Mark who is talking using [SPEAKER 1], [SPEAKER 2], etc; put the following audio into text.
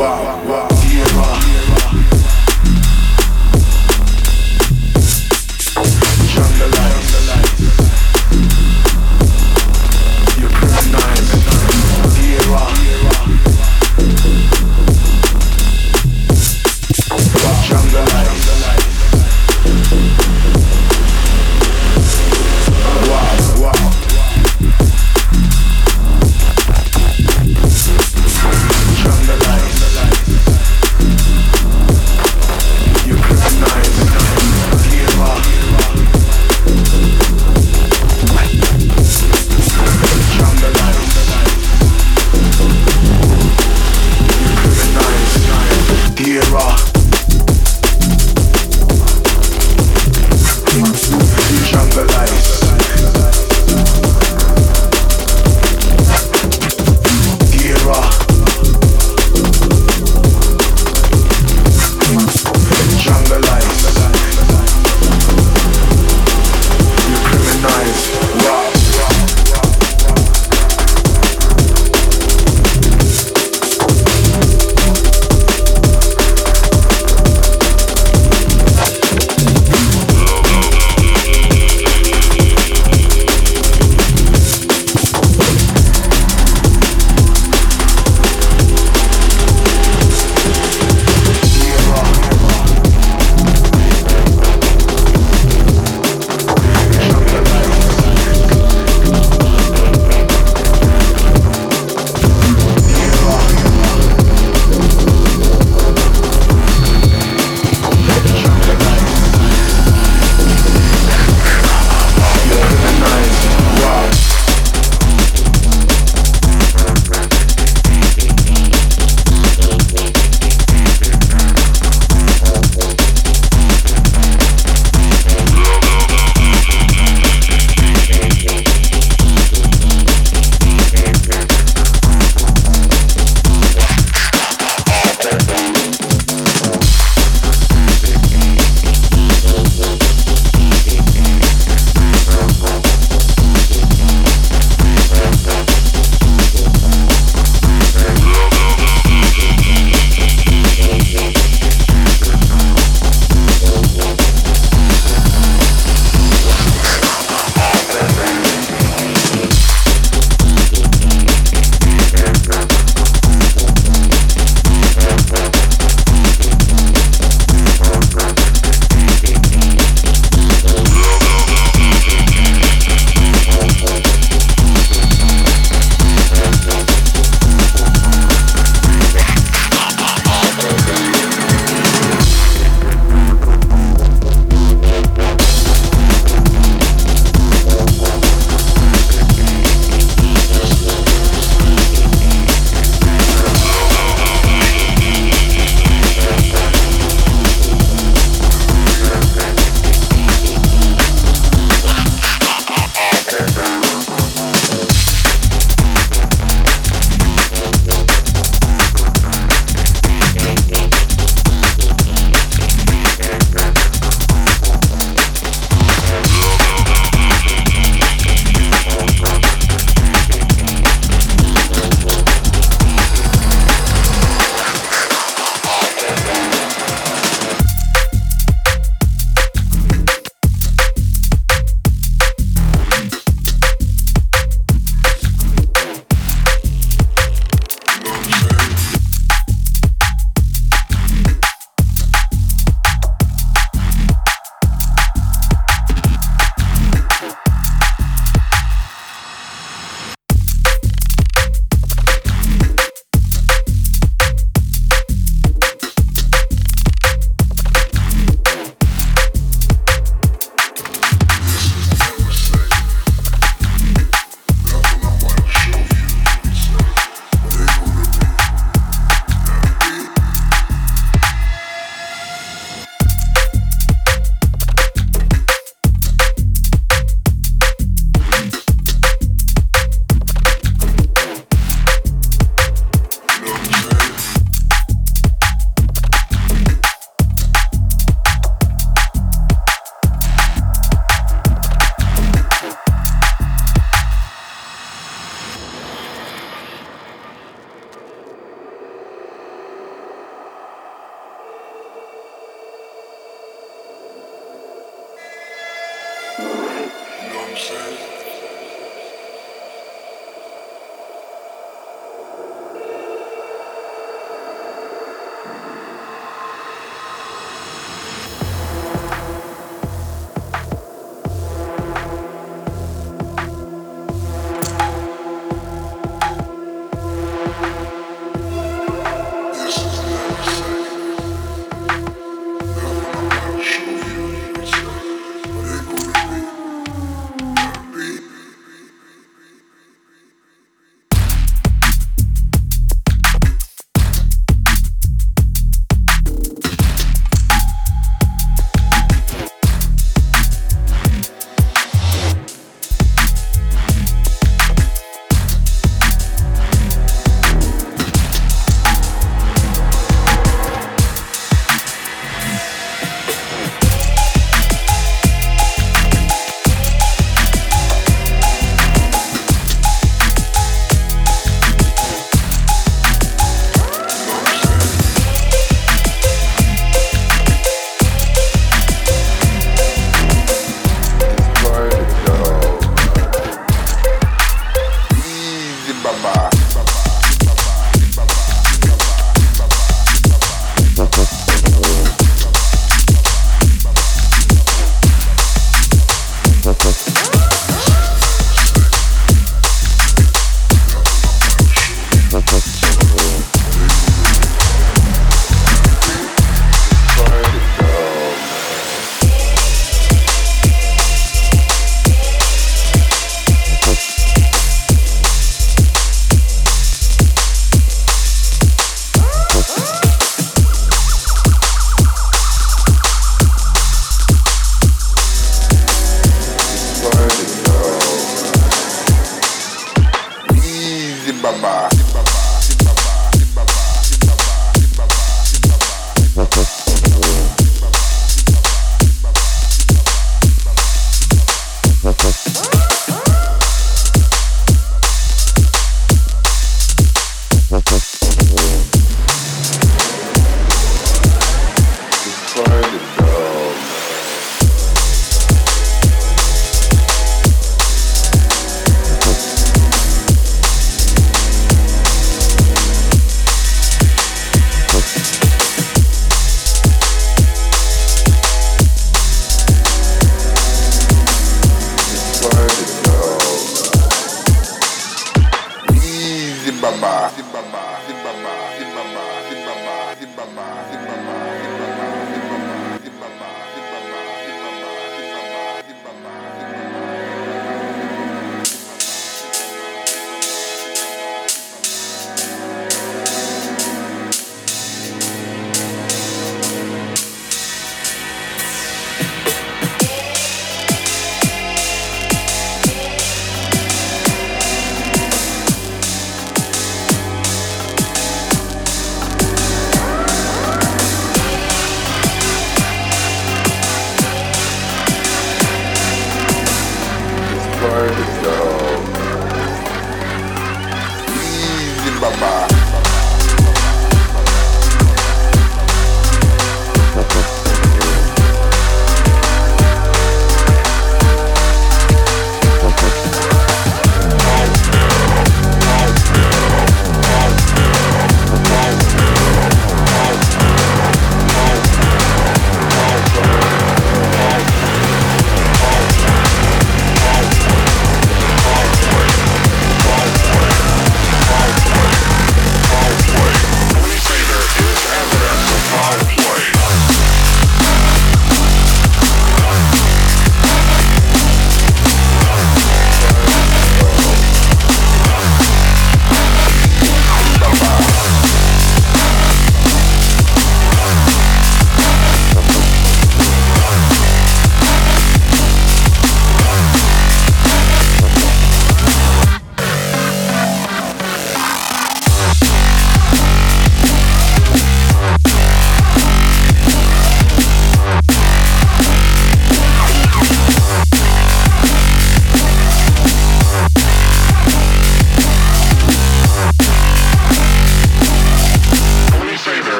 [SPEAKER 1] wow.